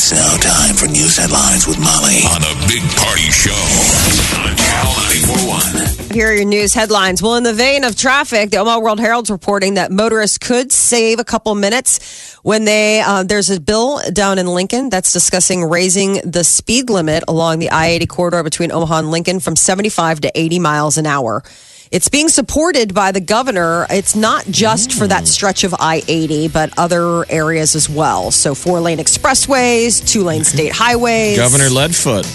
It's now time for news headlines with Molly on a big party show on Channel 941. Here are your news headlines. Well, in the vein of traffic, the Omaha World Herald's reporting that motorists could save a couple minutes when they uh, there's a bill down in Lincoln that's discussing raising the speed limit along the I-80 corridor between Omaha and Lincoln from 75 to 80 miles an hour. It's being supported by the governor. It's not just for that mm. stretch of I 80, but other areas as well. So, four lane expressways, two lane mm-hmm. state highways. Governor Leadfoot.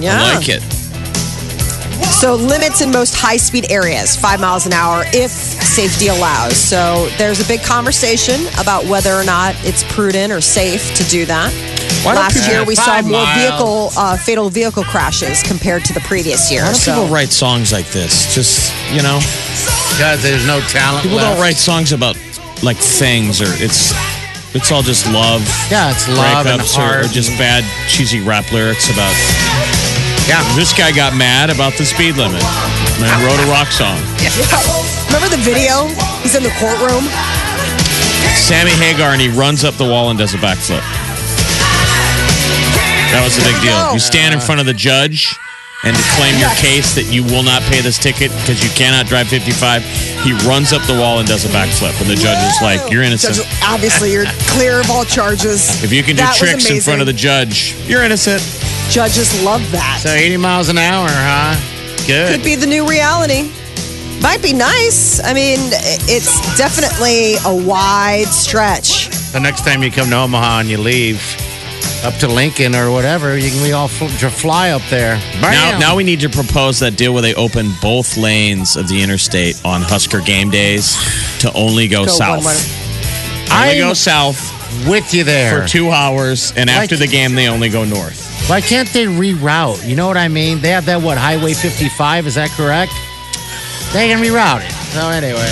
Yeah. I like it. So limits in most high speed areas, five miles an hour, if safety allows. So there's a big conversation about whether or not it's prudent or safe to do that. Why Last people- year we saw more miles. vehicle uh, fatal vehicle crashes compared to the previous year. Why don't So people write songs like this? Just, you know, Because there's no talent. people left. don't write songs about like things or it's it's all just love. Yeah, it's love and breakups or, or just bad cheesy rap lyrics about Yeah. this guy got mad about the speed limit and wrote a rock song. Yeah. remember the video? He's in the courtroom. Sammy Hagar and he runs up the wall and does a backflip. That was a big deal. You stand in front of the judge and to claim your case that you will not pay this ticket because you cannot drive 55. He runs up the wall and does a backflip, and the judge is like, "You're innocent. Judge, obviously, you're clear of all charges. If you can do That tricks in front of the judge, you're innocent." Judges love that. So 80 miles an hour, huh? Good. Could be the new reality. Might be nice. I mean, it's definitely a wide stretch. The next time you come to Omaha and you leave up to Lincoln or whatever, you can we all fl- fly up there. Now, Bam. now we need to propose that deal where they open both lanes of the interstate on Husker game days to only go, Go south. one way. Only go I'm- south with you there. for two hours, and after the game, they only go north. Why can't they reroute? You know what I mean? They have that what Highway 55? Is that correct? They can reroute it. So anyway,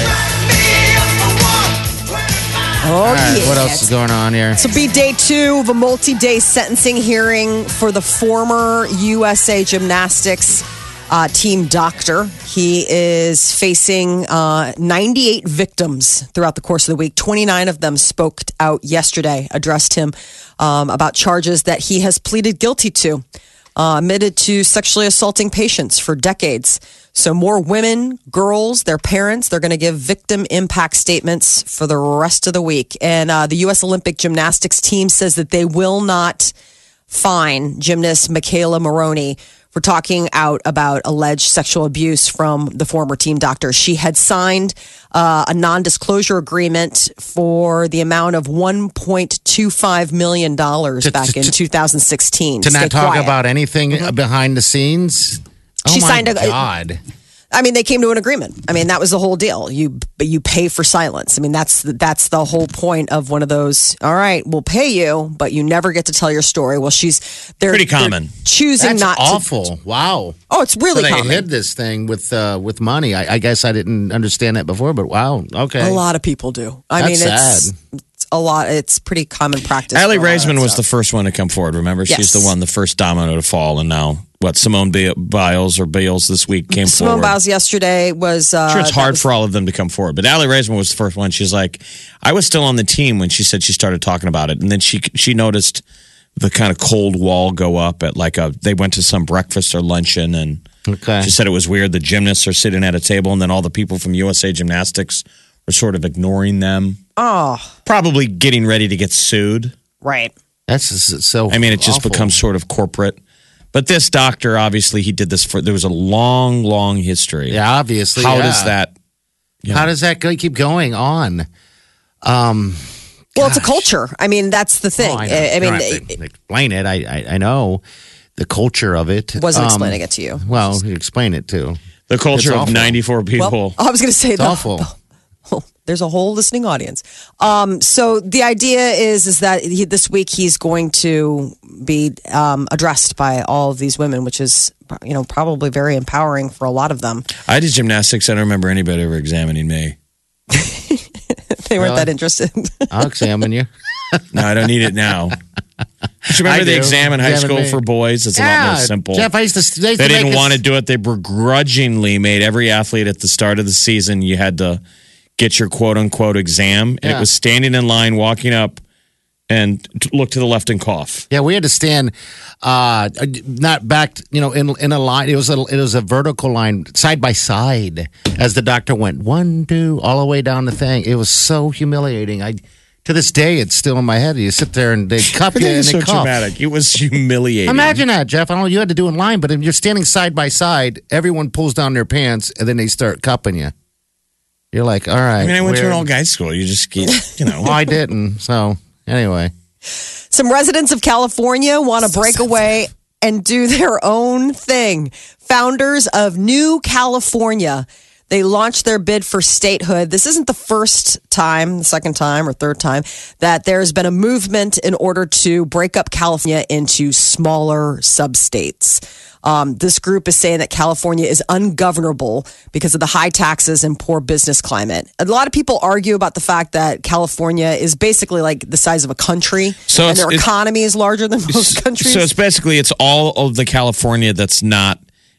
Oh, all right. yeah. What else is going on here? This will be day two of a multi day sentencing hearing for the former USA Gymnastics uh, team doctor. He is facing uh, 98 victims throughout the course of the week. 29 of them spoke out yesterday, addressed him um, about charges that he has pleaded guilty to. Uh, admitted to sexually assaulting patients for decades. So, more women, girls, their parents, they're going to give victim impact statements for the rest of the week. And uh, the U.S. Olympic gymnastics team says that they will not fine gymnast McKayla Maroney for talking out about alleged sexual abuse from the former team doctor. She had signed uh, a non disclosure agreement for the amount of $1.25 million back in 2016. To Stay not talk quiet. about anything behind the scenes? Oh She my signed a- God. I mean, they came to an agreement. I mean, that was the whole deal. You you pay for silence. I mean, that's that's the whole point of one of those. All right, we'll pay you, but you never get to tell your story. Well, she's they're Pretty they're common. choosing That's not to. awful. wow. Oh, it's really so they common. hid this thing with uh, with money. I, I guess I didn't understand that before, but wow. Okay. A lot of people do. I That's mean, it's, sad. it's a lot. It's pretty common practice. Aly for a lot of Raisman was the first one to come forward. Remember, she's the one, the first domino to fall, and now what? Simone Biles or Bales this week came forward? Simone forward. Biles yesterday was. Uh, sure it's hard was- for all of them to come forward, but Aly Raisman was the first one. She's like, I was still on the team when she said she started talking about it, and then she she noticed the kind of cold wall go up at like a. They went to some breakfast or luncheon, and Okay. she said it was weird. The gymnasts are sitting at a table, and then all the people from USA Gymnastics are sort of ignoring them, Oh, probably getting ready to get sued. right. That's s- so. I mean, it just becomes sort of corporate. But this doctor, obviously, he did this for. There was a long, long history. Yeah, obviously. How yeah. does that? How does that go, keep going on? Um, Well, it's a culture. I mean, that's the thing. oh, I, know. I, I mean, don't have to it, explain it. I, I I know the culture of it. wasn't Um, explaining it to you. Well, explain it too. The culture of 94 people. Well, I was going to say It's the, awful. there's a whole listening audience. Um, so the idea is is that he, this week he's going to be um, addressed by all of these women, which is you know probably very empowering for a lot of them. I did gymnastics. I don't remember anybody ever examining me. they weren't Really? that interested. I'll examine you. No, I don't need it now. But you remember I the do. exam in high Examine school me. for boys? It's a lot more simple. Jeff, I used to. They, used they to didn't want to do it. They begrudgingly made every athlete at the start of the season. You had to get your quote unquote exam, and it was standing in line, walking up, and look to the left and cough. Yeah, we had to stand, uh, not back, you know, in in a line. It was a it was a vertical line, side by side, as the doctor went one, two, all the way down the thing. It was so humiliating. I to this day, it's still in my head. You sit there and they cup you and It's they so cough. dramatic. It was humiliating. Imagine that, Jeff. I don't know. You had to do in line, but if you're standing side by side, everyone pulls down their pants and then they start cupping you. You're like, all right. I mean, I went to an weird. all guys school. You just get, you know. Well, I didn't. So anyway, Some residents of California want to break away and do their own thing. Founders of New California. They launched their bid for statehood. This isn't the first time, the second time or third time that there's been a movement in order to break up California into smaller substates. Um, this group is saying that California is ungovernable because of the high taxes and poor business climate. A lot of people argue about the fact that California is basically like the size of a country, So and their economy is larger than most countries. So it's basically it's all of the California that's not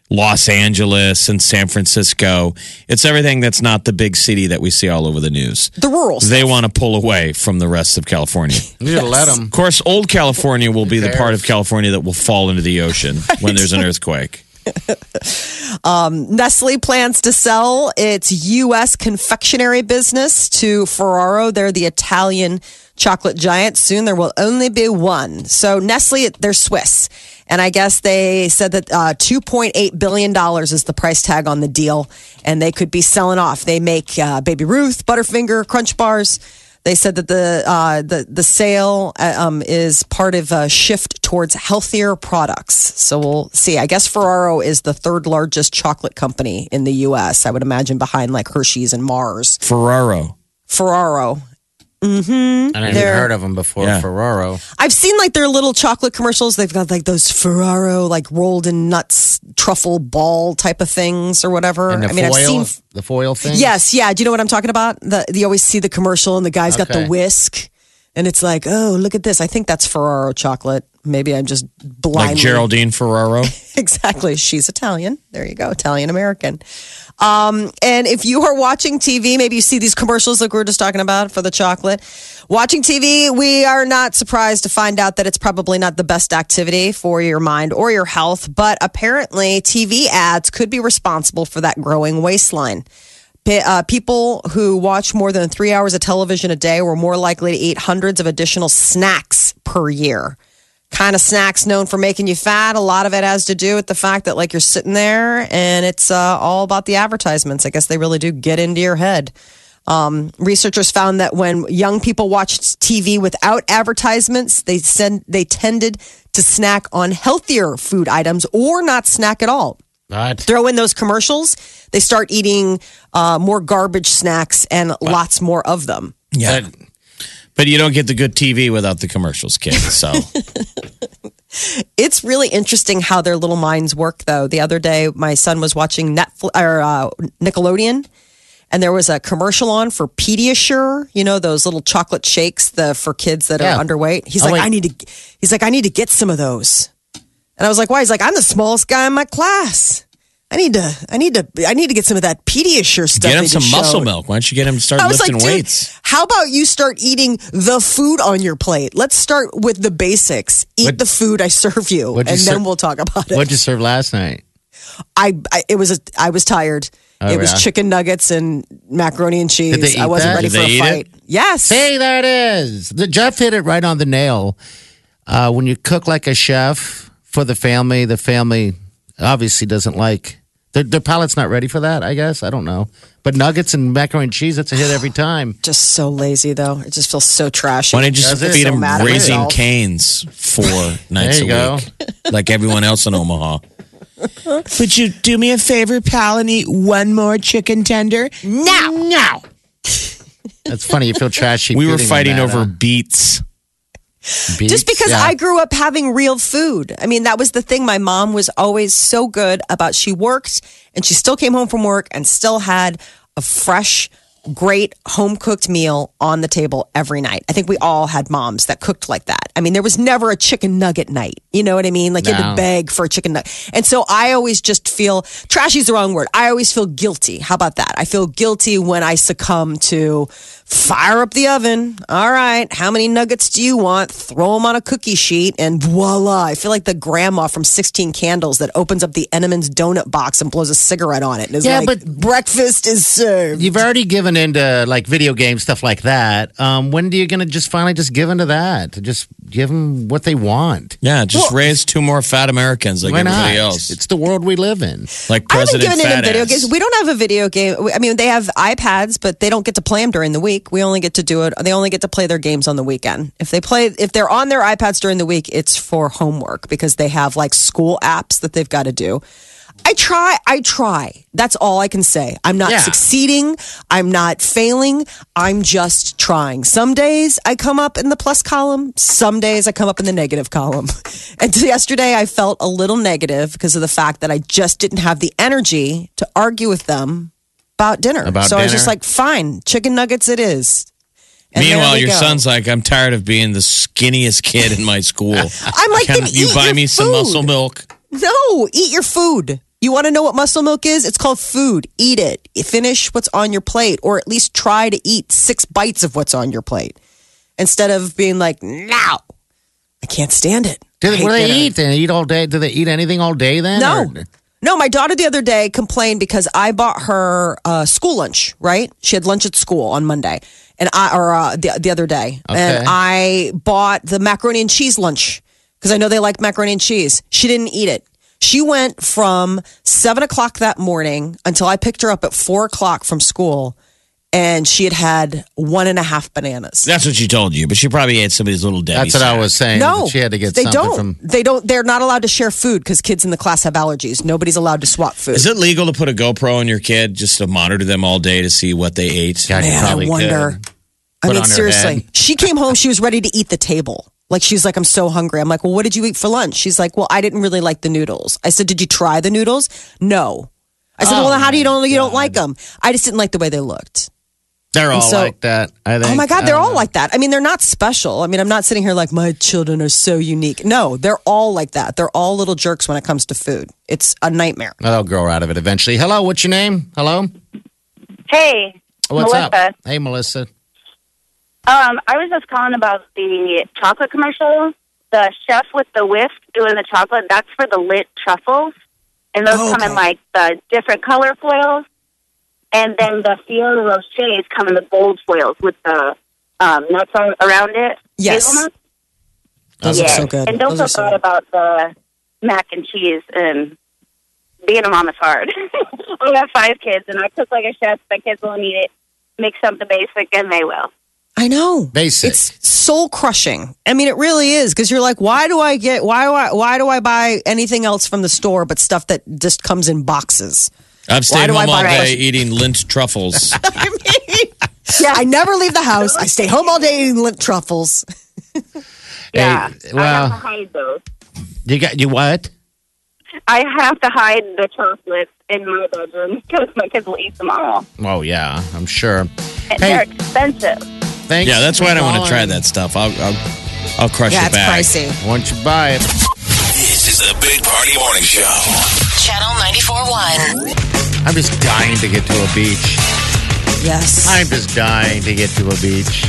Los Angeles and San Francisco. It's everything that's not the big city that we see all over the news. the rural. They want to pull away from the rest of California. you gotta let them. Of course, old California will be the part of? California that will fall into the ocean when there's an earthquake. Um, Nestle plans to sell its U.S. confectionery business to Ferraro. They're the Italian chocolate giant. Soon there will only be one. So Nestle, they're Swiss. And I guess they said that uh, $2.8 billion is the price tag on the deal. And they could be selling off. They make uh, Baby Ruth, Butterfinger, Crunch Bars. They said that the uh, the the sale uh, um, is part of a shift towards healthier products. So we'll see. I guess Ferraro is the third largest chocolate company in the U.S. I would imagine behind like Hershey's and Mars. Ferraro. Ferraro. Mm-hmm. I never even They're- heard of them before. Yeah. Ferraro. I've seen like their little chocolate commercials. They've got like those Ferraro like rolled in nuts truffle ball type of things or whatever. And the I mean, foil, I've seen. the foil thing. Yes, yeah. Do you know what I'm talking about? The, you always see the commercial and the guy's got the Okay. whisk, and it's like, oh, look at this. I think that's Ferraro chocolate. Maybe I'm just blindly. Like Geraldine Ferraro. Exactly. She's Italian. There you go. Italian American. Um, and if you are watching TV, maybe you see these commercials like we were just talking about for the chocolate. Watching TV, we are not surprised to find out that it's probably not the best activity for your mind or your health, but apparently TV ads could be responsible for that growing waistline. Uh, people who watch more than three hours of television a day were more likely to eat hundreds of additional snacks per year kind of snacks known for making you fat. A lot of it has to do with the fact that like you're sitting there and it's uh, all about the advertisements. I guess they really do get into your head. Um, researchers found that when young people watched TV without advertisements, they send they tended to snack on healthier food items or not snack at all. What? Throw in those commercials, they start eating uh, more garbage snacks and lots more of them. Yeah. But you don't get the good TV without the commercials, kid. So It's really interesting how their little minds work, though. The other day, my son was watching Netflix or uh, Nickelodeon, and there was a commercial on for Pediasure. You know those little chocolate shakes, the for kids that Yeah. are underweight. He's Oh, like, wait. I need to. He's like, I need to get some of those. And I was like, Why? He's like, I'm the smallest guy in my class. I need to. I need to. I need to get some of that Pediasure stuff. get him some muscle showed." milk. Why don't you get him to start I was lifting like, dude, weights? how about you start eating the food on your plate? Let's start with the basics. Eat What- the food I serve you, What'd you and then we'll talk about it. What'd you serve last night? I, I it was a, I was tired. Oh, it was yeah. chicken nuggets and macaroni and cheese. They I wasn't that? ready Did for they a eat fight. Yes. Hey, there it is. The Jeff hit it right on the nail. Uh, when you cook like a chef for the family, the family obviously doesn't like their, their palate's not ready for that. I guess I don't know, but nuggets and macaroni and cheese that's a hit every time. Just so lazy though. It just feels so trashy. Why don't you just Does it? feed So him mad at raising myself. canes four nights you a go. week, like everyone else in Omaha? Would you do me a favor, pal, and eat one more chicken tender? now, No. That's funny. You feel trashy. We were feeding fighting that, over huh? beets. Beets? Just because Yeah. I grew up having real food. I mean, that was the thing. My mom was always so good about she worked and she still came home from work and still had a fresh, great home cooked meal on the table every night. I think we all had moms that cooked like that. I mean, there was never a chicken nugget night. You know what I mean? Like you had to beg for a chicken nugget. And so I always just feel trashy is the wrong word. I always feel guilty. How about that? I feel guilty when I succumb to fire up the oven. All right, how many nuggets do you want? Throw them on a cookie sheet, and voila! I feel like the grandma from Sixteen Candles that opens up the Entenmann's donut box and blows a cigarette on it and is Yeah, like, but- "Breakfast is served." You've already given into like video game stuff like that. Um, when are you going to just finally just give into that? Just give them what they want. Yeah, just raise two more fat Americans like Why everybody not? else. It's the world we live in. like I haven't President given in Fat in video games. We don't have a video game. I mean, they have iPads, but they don't get to play them during the week. We only get to do it. They only get to play their games on the weekend. If they play, if they're on their iPads during the week, it's for homework because they have like school apps that they've got to do. I try. I try. That's all I can say. I'm not Yeah. succeeding. I'm not failing. I'm just trying. Some days I come up in the plus column. Some days I come up in the negative column. And yesterday I felt a little negative because of the fact that I just didn't have the energy to argue with them about dinner. About so I was just like, fine, chicken nuggets it is. And Meanwhile, your go. son's like, I'm tired of being the skinniest kid in my school. I'm like, Can you buy your me some food. muscle milk? No, eat your food. You want to know what muscle milk is? It's called food. Eat it. Finish what's on your plate, or at least try to eat six bites of what's on your plate instead of being like, no, I can't stand it. Do they, what do they dinner." eat? They eat all day. Do they eat anything all day then? No. Or- No, my daughter the other day complained because I bought her uh, school lunch. Right, she had lunch at school on Monday, and I or uh, the the other day, Okay. and I bought the macaroni and cheese lunch because I know they like macaroni and cheese. She didn't eat it. She went from seven o'clock that morning until I picked her up at four o'clock from school, and she had had one and a half bananas. That's what she told you, but she probably ate some of these little Debbie That's what I was saying. No, she had to get they something don't. from. They don't. They're not allowed to share food because kids in the class have allergies. Nobody's allowed to swap food. Is it legal to put a GoPro on your kid just to monitor them all day to see what they ate? God, you Man, probably I wonder. could. I mean, seriously. She came home. She was ready to eat the table. Like she's like, I'm so hungry. I'm like, well, what did you eat for lunch? She's like, well, I didn't really like the noodles. I said, did you try the noodles? No. I said, Oh, well, how do you oh my don't you don't like them? I just didn't like the way they looked. They're all so- like that. I think. Oh my God, they're all know. like that. I mean, they're not special. I mean, I'm not sitting here like my children are so unique. No, they're all like that. They're all little jerks when it comes to food. It's a nightmare. Oh, They'll grow out of it eventually. Hello, what's your name? Hello. Hey, What's Melissa. up? Hey, Melissa. Um, I was just calling about the chocolate commercial. The chef with the whisk doing the chocolate, that's for the Lindt truffles. And those Oh, come in like the different color foils. And then the Ferrero Rochers come in the gold foils with the um, nuts on, around it. Yes. Those yeah. are so good. And don't Those feel are so about the mac and cheese and being a mom is hard. I have five kids and I cook like a chef. My kids won't eat it. Make something basic and they will. I know. Basic. It's soul crushing. I mean, it really is because you're like, why do I get why do I why do I buy anything else from the store but stuff that just comes in boxes? I've stayed home all day rice? eating Lindt truffles. I mean, I never leave the house. I stay home all day eating Lindt truffles. Yeah. Hey, I well- have to hide those. You got you what? I have to hide the chocolates in my bedroom because my kids will eat them all. Oh yeah, I'm sure. And Hey. they're expensive. Thanks. yeah, that's why I don't want to try that stuff. I'll I'll, I'll crush Yeah, the it's bag. pricey. Why don't you buy it? This is the Big Party Morning Show. Channel 94.1. I'm just dying to get to a beach. Yes. I'm just dying to get to a beach.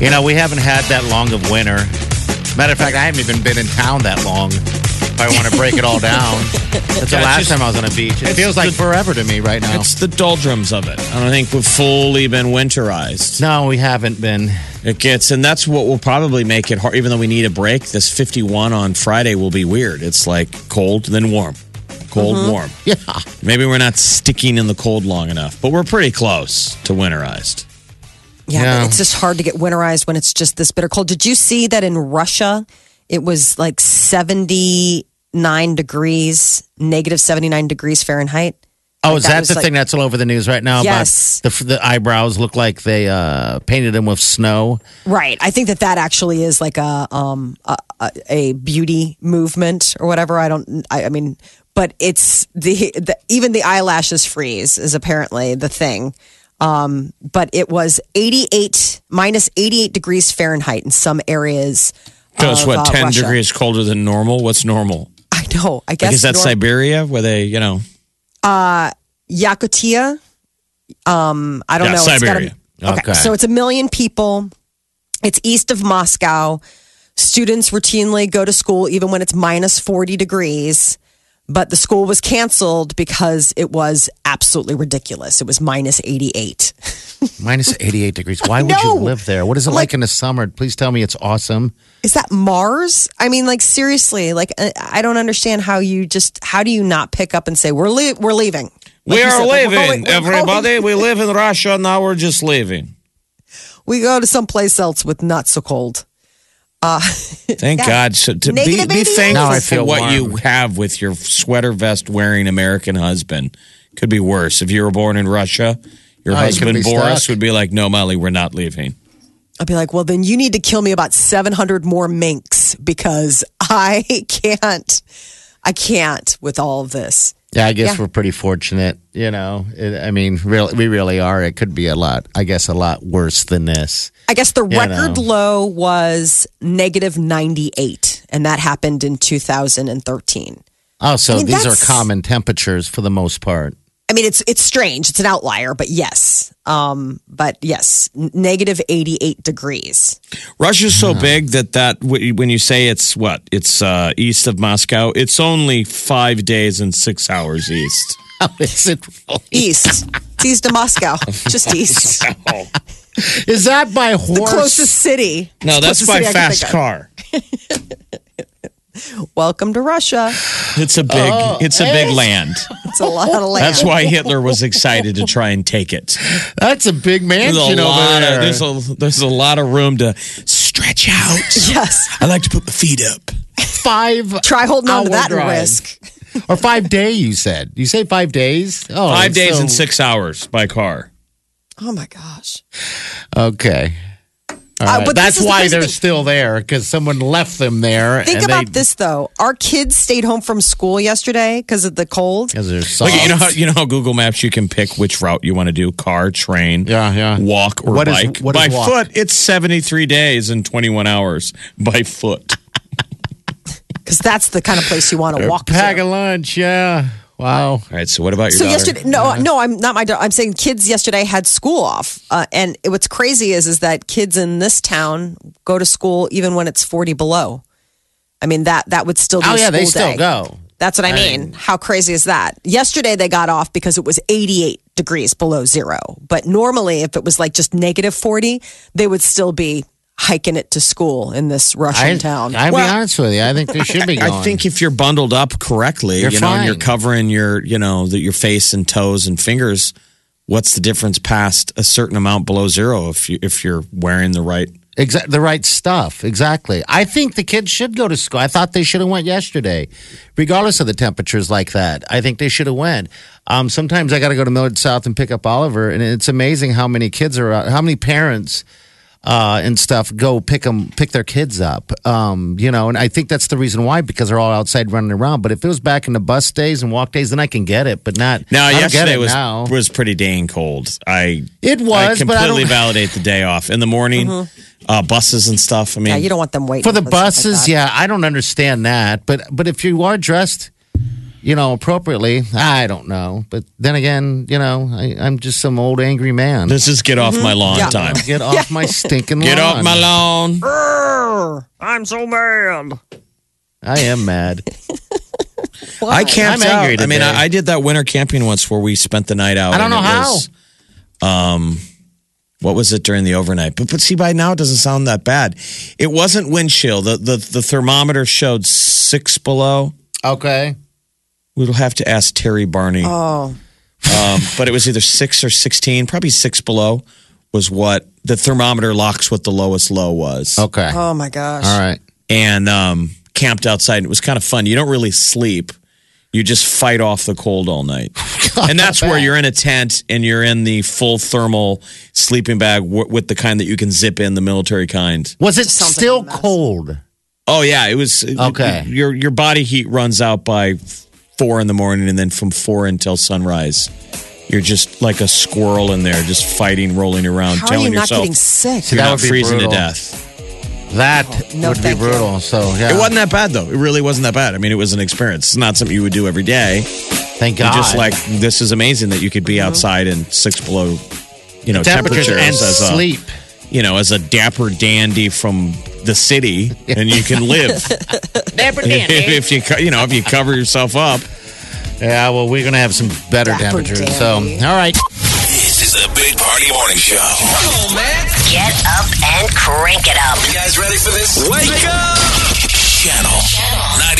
You know, we haven't had that long of winter. Matter of fact, I haven't even been in town that long. If I want to break it all down, that's the Yeah, last just- time I was on a beach. It feels like the- forever to me right now. It's the doldrums of it. I don't think we've fully been winterized. No, we haven't been. It gets, and that's what will probably make it hard. Even though we need a break, this 51 on Friday will be weird. It's like cold, then warm, cold, Mm-hmm. warm. Yeah. Maybe we're not sticking in the cold long enough, but we're pretty close to winterized. Yeah, Yeah. it's just hard to get winterized when it's just this bitter cold. Did you see that in Russia it was like 79 degrees, negative 79 degrees Fahrenheit? Oh, is That that, the like- thing that's all over the news right now? Yes. About the, the eyebrows look like they uh, painted them with snow. Right. I think that that actually is like a um a, a, a beauty movement or whatever. I don't. I, I mean, but it's the, the even the eyelashes freeze is apparently the thing. Um, but it was 88 minus 88 degrees Fahrenheit in some areas. So it's what uh, ten Russia. degrees colder than normal. What's normal? Know. I guess Like, is that Nor- Siberia where they, you know? Uh, Yakutia. Um, I don't Yeah, know. It's gotta Siberia. okay. Okay. so it's a million people. It's east of Moscow. Students routinely go to school even when it's minus forty degrees. But the school was canceled because it was absolutely ridiculous. It was minus eighty eight. Minus 88 degrees. Why would know. you live there? What is it like, Like- in the summer? Please tell me it's awesome. Is that Mars? I mean, like seriously, like I I don't understand how you just how do you not pick up and say we're le- we're leaving. Like we are said, like, we're leaving, going- we're everybody. going. We live in Russia. Now we're just leaving. We go to someplace else with not so cold. Uh, Thank God. So to be, be thankful Now I for what warm. you have with your sweater vest wearing American husband. Could be worse. If you were born in Russia, your Oh, husband Boris stuck. would be like, "No, Molly, we're not leaving." I'd be like, well, then you need to kill me about 700 more minks because I can't, I can't with all of this. Yeah, I guess Yeah. we're pretty fortunate. You know, it, I mean, really, we really are. It could be a lot, I guess, a lot worse than this. I guess the record know. low was negative 98, and that happened in 2013. Oh, so I mean, these are common temperatures for the most part. I mean, it's it's strange. It's an outlier, but yes, um, but yes, negative 88 degrees. Russia's so big that that when you say it's what it's uh, east of Moscow, it's only five days and six hours east. How is it? really? East, it's east of Moscow, just east. Is that by horse? The closest city. No, It's that's closest by city I can fast car. Welcome to Russia. It's a big, oh, it's a big land. It's a lot of land. That's why Hitler was excited to try and take it. That's a big There's a mansion over there. of there's a there's a lot of room to stretch out. Yes. I like to put my feet up. five Try holding on to hour that drive. risk. or five day. You said you say five days. Oh, Five days so- and six hours by car. Oh my gosh. Okay. All Uh, but That's is the why they're thing. still there because someone left them there. Think and about they, this though. Our kids stayed home from school yesterday because of the cold. because they're Look, soft. you know how you know how Google Maps you can pick which route you want to do: car, train, Yeah, yeah. walk, or What is- bike. what is by walk? foot, it's seventy three days and twenty one hours by foot. Because that's the kind of place you want to walk pack to. a lunch. Yeah. Wow. All right. So what about your So daughter? yesterday, no, no, I'm not my. daughter. I'm saying kids yesterday had school off, uh, and it, what's crazy is is that kids in this town go to school even when it's 40 below. I mean that that would still be Oh a yeah, they school still go. That's what I mean. How crazy is that? Yesterday they got off because it was 88 degrees below zero. But normally, if it was like just negative 40, they would still be hiking it to school in this Russian I, town. I'll Well, be honest with you. I think they should be going. I think if you're bundled up correctly, You're you know, and you're covering your, you know, the, your face and toes and fingers. What's the difference past a certain amount below zero if you if you're wearing the right? Exa- the right stuff. Exactly. I think the kids should go to school. I thought they should have went yesterday, regardless of the temperatures like that. I think they should have went. Um, sometimes I got to go to Millard South and pick up Oliver, and it's amazing how many kids are out, how many parents uh, and stuff go pick them pick their kids up. Um, you know, and I think that's the reason why because they're all outside running around. But if it was back in the bus days and walk days, then I can get it. But not Now, I don't get yesterday it was now. was pretty dang cold. I It I was, but I completely don't- validate the day off in the morning. Uh, buses and stuff. I mean, yeah, you don't want them waiting for the and stuff like buses, yeah, I don't understand that. But but if you are dressed, you know, appropriately, I don't know. But then again, you know, I, I'm just some old angry man. this is get off my lawn Yeah. time. Get off my stinking Get lawn. off my lawn. Brr, I'm so mad. I am mad. I camped I'm angry out. I mean. I, I did that winter camping once where we spent the night out. I don't know how. was, um, what was it during the overnight? But but see, by now it doesn't sound that bad. It wasn't wind chill. The the the thermometer showed six below. Okay. We'll have to ask Terry Barney. Oh, Um, but it was either six or sixteen, probably six below was what the thermometer locks what the lowest low was. Okay. oh my gosh. All right. and um, camped outside. And it was kind of fun. You don't really sleep. You just fight off the cold all night. and that's where you're in a tent and you're in the full thermal sleeping bag w- with the kind that you can zip in, the military kind. Was it Sounds still cold? Oh yeah, it was Okay. Your your body heat runs out by four in the morning, and then from four until sunrise, you're just like a squirrel in there, just fighting, rolling around, How are telling you not yourself getting sick? you're That not would be freezing brutal. to death. That oh, no, would be thank you. brutal. So yeah, It wasn't that bad though. It really wasn't that bad. I mean, it was an experience. It's not something you would do every day. Thank You're God. just like this is amazing that you could be mm-hmm. outside in six below, you know, temperatures temperatures, and as a, sleep. You know, as a dapper dandy from the city, and you can live. Dapper dandy. if you you know if you cover yourself up. Yeah, well, we're gonna have some better Dapper temperatures. dandy. So, all right. This is a Big Party Morning Show. Come on, man. Get up and crank it up. You guys ready for this? Wake up! Channel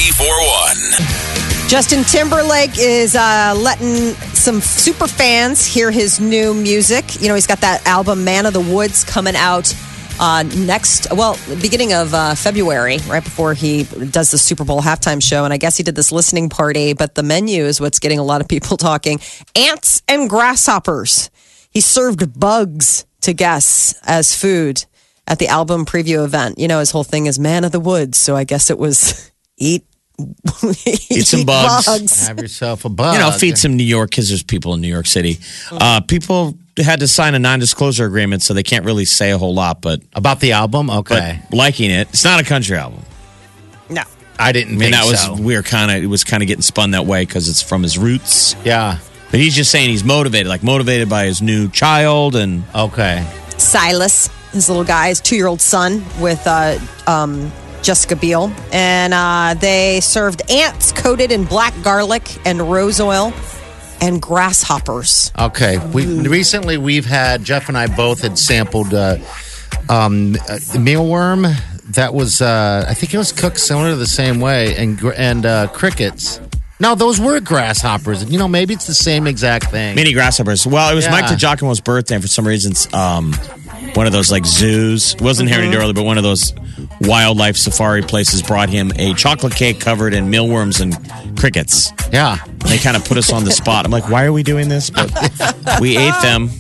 94.1. Justin Timberlake is uh, letting some super fans hear his new music. You know, he's got that album "Man of the Woods" coming out uh, next, well, beginning of uh, February, right before he does the Super Bowl halftime show. And I guess he did this listening party, but the menu is what's getting a lot of people talking: ants and grasshoppers. He served bugs to guests as food at the album preview event. You know, his whole thing is "Man of the Woods," so I guess it was eat. Eat some bugs. Have yourself a bug. You know, feed some New York because there's people in New York City. Uh, people had to sign a non-disclosure agreement, so they can't really say a whole lot. But about the album. but Okay, liking it, it's not a country album. No. I didn't I mean, think that was we were kind of it was kind of getting spun that way because it's from his roots. Yeah. But he's just saying he's motivated, like motivated by his new child, and Okay. Silas, his little guy, his two year old son with uh, um, Jessica Biel. And uh, they served ants coated in black garlic and rose oil and grasshoppers. Okay. We recently we've had Jeff and I both had sampled uh, um, uh, mealworm. That was uh, I think it was cooked similar to the same way, and and uh, crickets. No, those were grasshoppers. You know, maybe it's the same exact thing. mini grasshoppers. Well, it was Yeah. Mike DiGiacomo's birthday, and for some reason, um, one of those like zoos. It wasn't Henry Doorly, but one of those wildlife safari places brought him a chocolate cake covered in mealworms and crickets. Yeah. They kind of put us on the spot. I'm like, why are we doing this? But we ate them.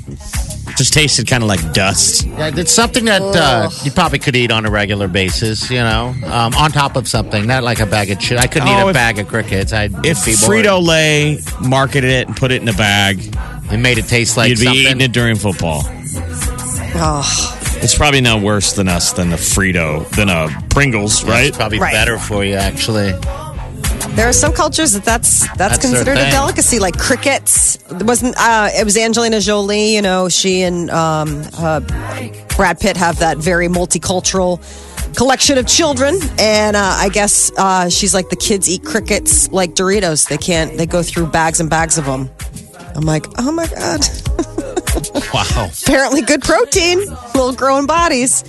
Just tasted kind of like dust. Yeah, it's something that uh, you probably could eat on a regular basis, you know, um, on top of something, not like a bag of shit. I couldn't Oh, eat a if- bag of crickets. I'd If be bored. Frito Lay marketed it and put it in a bag, They made it taste like you'd be something. eating it during football. Oh, It's probably no worse than us than a Frito than a Pringles, right? It's probably Right. better for you, actually. there are some cultures that that's that's, That's their considered a thing. delicacy, like crickets. It wasn't uh, it was Angelina Jolie? You know, she and um, uh, Brad Pitt have that very multicultural collection of children, and uh, I guess uh, she's like the kids eat crickets like Doritos. They can't. They go through bags and bags of them. I'm like, oh my god. Wow. apparently good protein, little growing bodies.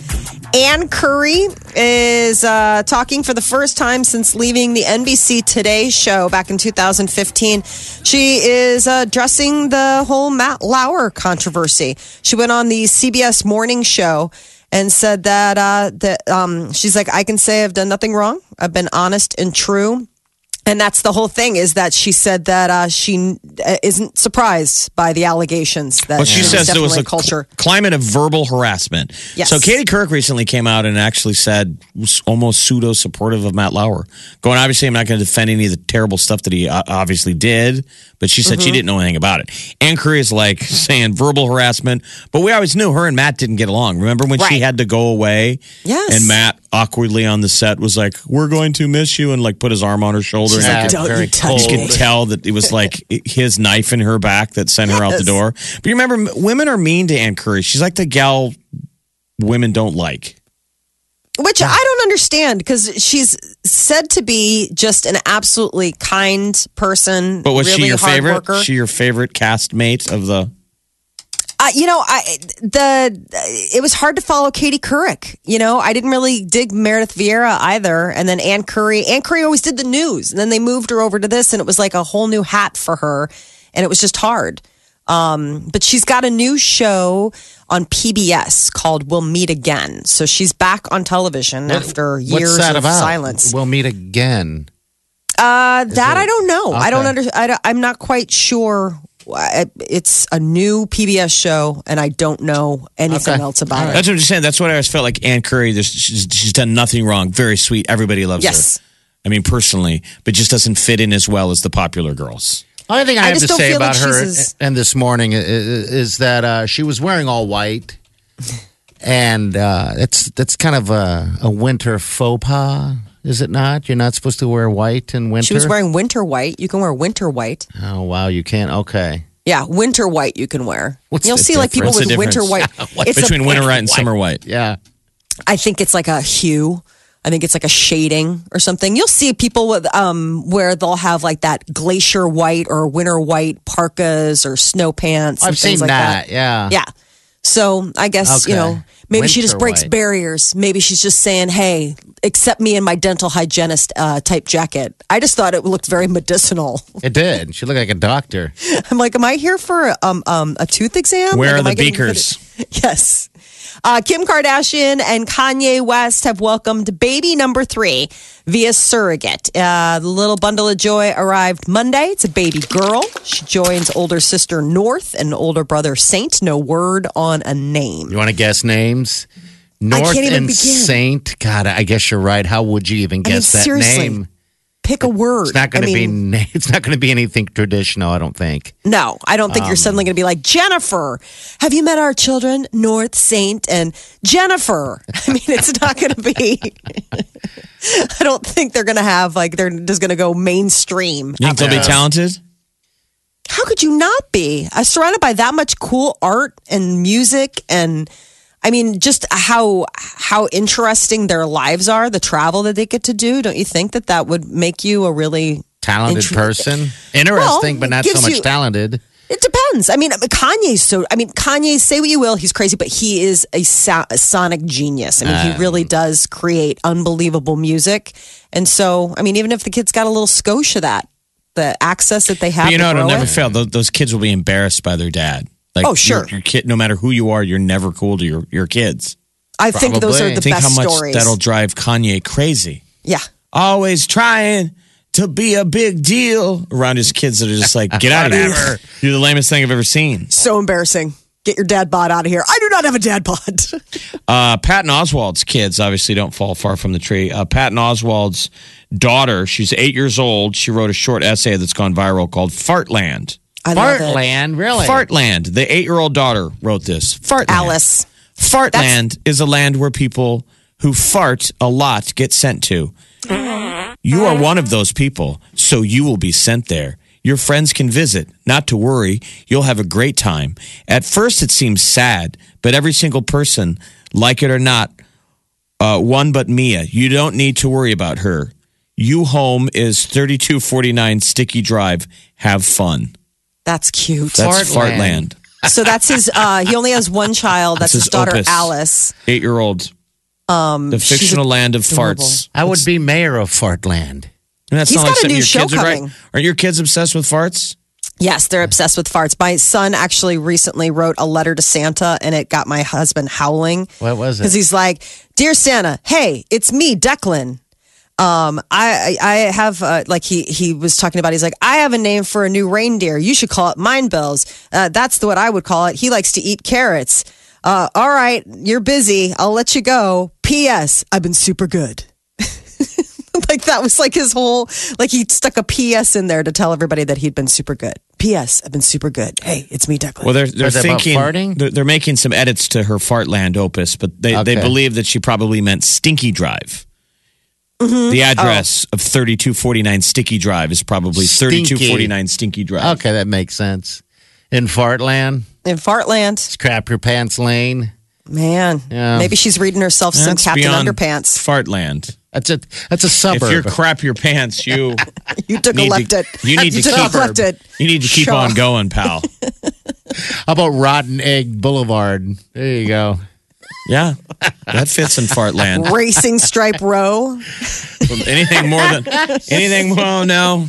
Ann Curry is uh, talking for the first time since leaving the NBC Today show back in 2015. She is uh, addressing the whole Matt Lauer controversy. She went on the CBS Morning Show and said that uh, that um, she's like, I can say I've done nothing wrong. I've been honest and true. And that's the whole thing is that she said that uh, she uh, isn't surprised by the allegations that Well, she says there was a culture. cl- climate of verbal harassment. Yes. So Katie Couric recently came out and actually said almost pseudo supportive of Matt Lauer. Going, obviously, I'm not going to defend any of the terrible stuff that he uh, obviously did, but she said Mm-hmm. she didn't know anything about it. Ann Curry is like saying verbal harassment, but we always knew her and Matt didn't get along. Remember when she had to go away? Yes. And Matt awkwardly on the set was like, "We're going to miss you," and like put his arm on her shoulder. She's and like, "Don't very you touch you me." could tell that it was like his knife in her back that sent her out the door. But you remember, women are mean to Ann Curry. She's like the gal women don't like. Which I don't understand because she's said to be just an absolutely kind person. But was really she your hard favorite? Worker. She your favorite castmate of the? Uh, you know, I the it was hard to follow Katie Couric. You know, I didn't really dig Meredith Vieira either, and then Ann Curry. Ann Curry always did the news, and then they moved her over to this, and it was like a whole new hat for her, and it was just hard. Um, but she's got a new show on PBS called "We'll Meet Again," so she's back on television after years What's that of about? silence. We'll meet again. Uh, that I don't know. I don't Okay. under. I don't, I'm not quite sure. It's a new PBS show, and I don't know anything Okay. else about it. That's what I'm just saying. That's what I always felt like Ann Curry. There's, she's, she's done nothing wrong. Very sweet. Everybody loves Yes. her. I mean, personally, but just doesn't fit in as well as the popular girls. Only thing I, I have to say feel like about her as- and this morning is, is that uh, she was wearing all white, and uh, it's that's kind of a, a winter faux pas, is it not? You're not supposed to wear white in winter. She was wearing winter white. You can wear winter white. Oh wow, you can't. Okay, Yeah, winter white you can wear. What's You'll see like people difference? with winter difference? white. It's a- Between winter white and summer white. yeah. I think it's like a hue. I think it's like a shading or something. You'll see people with um where they'll have like that glacier white or winter white parkas or snow pants. and I've seen things like that. Yeah. Yeah. So I guess you know maybe she just breaks white. barriers. Maybe she's just saying, "Hey, accept me in my dental hygienist uh, type jacket." I just thought it looked very medicinal. It did. She looked like a doctor. I'm like, "Am I here for um um a tooth exam?" Where Like, are the beakers? Yes. Uh, Kim Kardashian and Kanye West have welcomed baby number three via surrogate. Uh, the little bundle of joy arrived Monday. It's a baby girl. She joins older sister North and older brother Saint. No word on a name. You want to guess names? North can't even and begin. Saint. God, I guess you're right. How would you even I mean, guess that seriously. name? Pick a word. It's not going I to mean, be. It's not going to be anything traditional. I don't think. No, I don't think you're Um, suddenly going to be like Jennifer. Have you met our children, North Saint and Jennifer? I mean, it's not going to be. I don't think they're going to have like they're just going to go mainstream. You think they'll be talented? How could you not be? I'm surrounded by that much cool art and music and. I mean, just how how interesting their lives are, the travel that they get to do. Don't you think that that would make you a really Talented person, interesting, Well, but not so much you- talented. It depends. I mean, Kanye's so. I mean, Kanye. Say what you will, he's crazy, but he is a, so- a sonic genius. I mean, Um, he really does create unbelievable music. And so, I mean, even if the kid's got a little skosh of that, the access that they have, you to know, it'll never it- fail. Those, those kids will be embarrassed by their dad. Like, Oh, sure. Your, your kid, no matter who you are, you're never cool to your, your kids. I think those are Probably. the Think best how much stories. that'll drive Kanye crazy. yeah. Always trying to be a big deal around his kids that are just like, get out of here. You're the lamest thing I've ever seen. So embarrassing. Get your dad bod out of here. I do not have a dad bod. Uh, Patton Oswalt's kids obviously don't fall far from the tree. Uh, Patton Oswalt's daughter, she's eight years old. She wrote a short essay that's gone viral called Fartland. I love it. Fartland, really? Fartland. The eight year old daughter wrote this. Fartland. Alice. Fartland is a land where people who fart a lot get sent to. You are one of those people, so you will be sent there. Your friends can visit. Not to worry, you'll have a great time. At first, it seems sad, but every single person, like it or not, uh, one but Mia, you don't need to worry about her. You home is 3249 Sticky Drive. Have fun. That's cute. That's Fartland. Fartland. so that's his. Uh, he only has one child. That's That's his his daughter opus. Alice. Eight year old. Um, the she's fictional land of adorable. farts. I would be mayor of Fartland. And that's He's not got like a new your show kids would write. coming. Aren't your kids obsessed with farts? Yes, they're obsessed with farts. My son actually recently wrote a letter to Santa, and it got my husband howling. What was it? Because he's like, "Dear Santa, hey, it's me, Declan. Um, I I I have uh, like he he was talking about. He's like, I have a name for a new reindeer. You should call it Mind Bells. Uh, that's the, what I would call it. He likes to eat carrots. Uh, all right, you're busy. I'll let you go. P.S. I've been super good. like that was like his whole like he stuck a PS in there to tell everybody that he'd been super good. PS, I've been super good. Hey, it's me, Declan. Well, they're they're Was about thinking farting? They're, they're making some edits to her Fartland opus, but they they believe that she probably meant Stinky Drive. Mm-hmm. The address of 3249 Sticky Drive is probably Stinky. 3249 Stinky Drive. Okay, that makes sense. In Fartland, in Fartland, it's crap your pants lane. man, Yeah. maybe she's reading herself some That's Captain Underpants. Fartland. That's a that's a suburb. If you're crap your pants, you You took a need left to, it. you need to keep left it. you need to keep Sure. on going, pal. How about Rotten Egg Boulevard? There you go. Yeah, that fits in Fartland. Racing Stripe Row. anything more than anything. Well, no.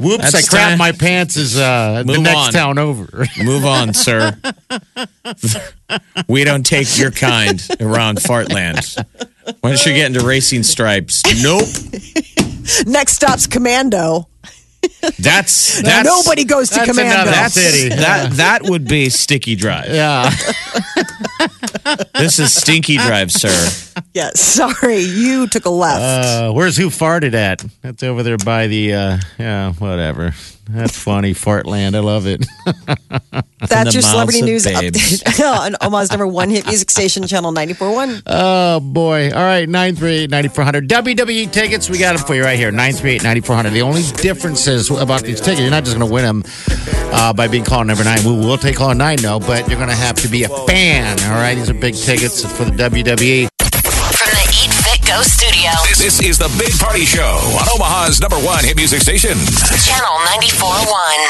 Whoops! That's I crap my pants is uh, the next on. town over. Move on, sir. we don't take your kind around Fartland. Once you get into racing stripes, nope. Next stop's Commando. That's that's nobody goes to that's Commando. another That's city. that that would be sticky drive. Yeah. This is stinky drive, sir. Yeah, sorry, you took a left. Uh, where's who farted at? That's over there by the, uh, yeah, whatever. That's funny. Fartland. I love it. That's your celebrity news babes. update on Omaha's number one hit music station, Channel 94.1. Oh, boy. All right. 938 9400. WWE tickets. We got them for you right here. 938 9400. The only difference is about these tickets, you're not just going to win them uh, by being called number nine. We will take call nine, though, but you're going to have to be a fan. All right. These are big tickets for the WWE. From the Eat Fit Go studio. This, this is the Big Party Show on Omaha's number one hit music station. Channel 94.1.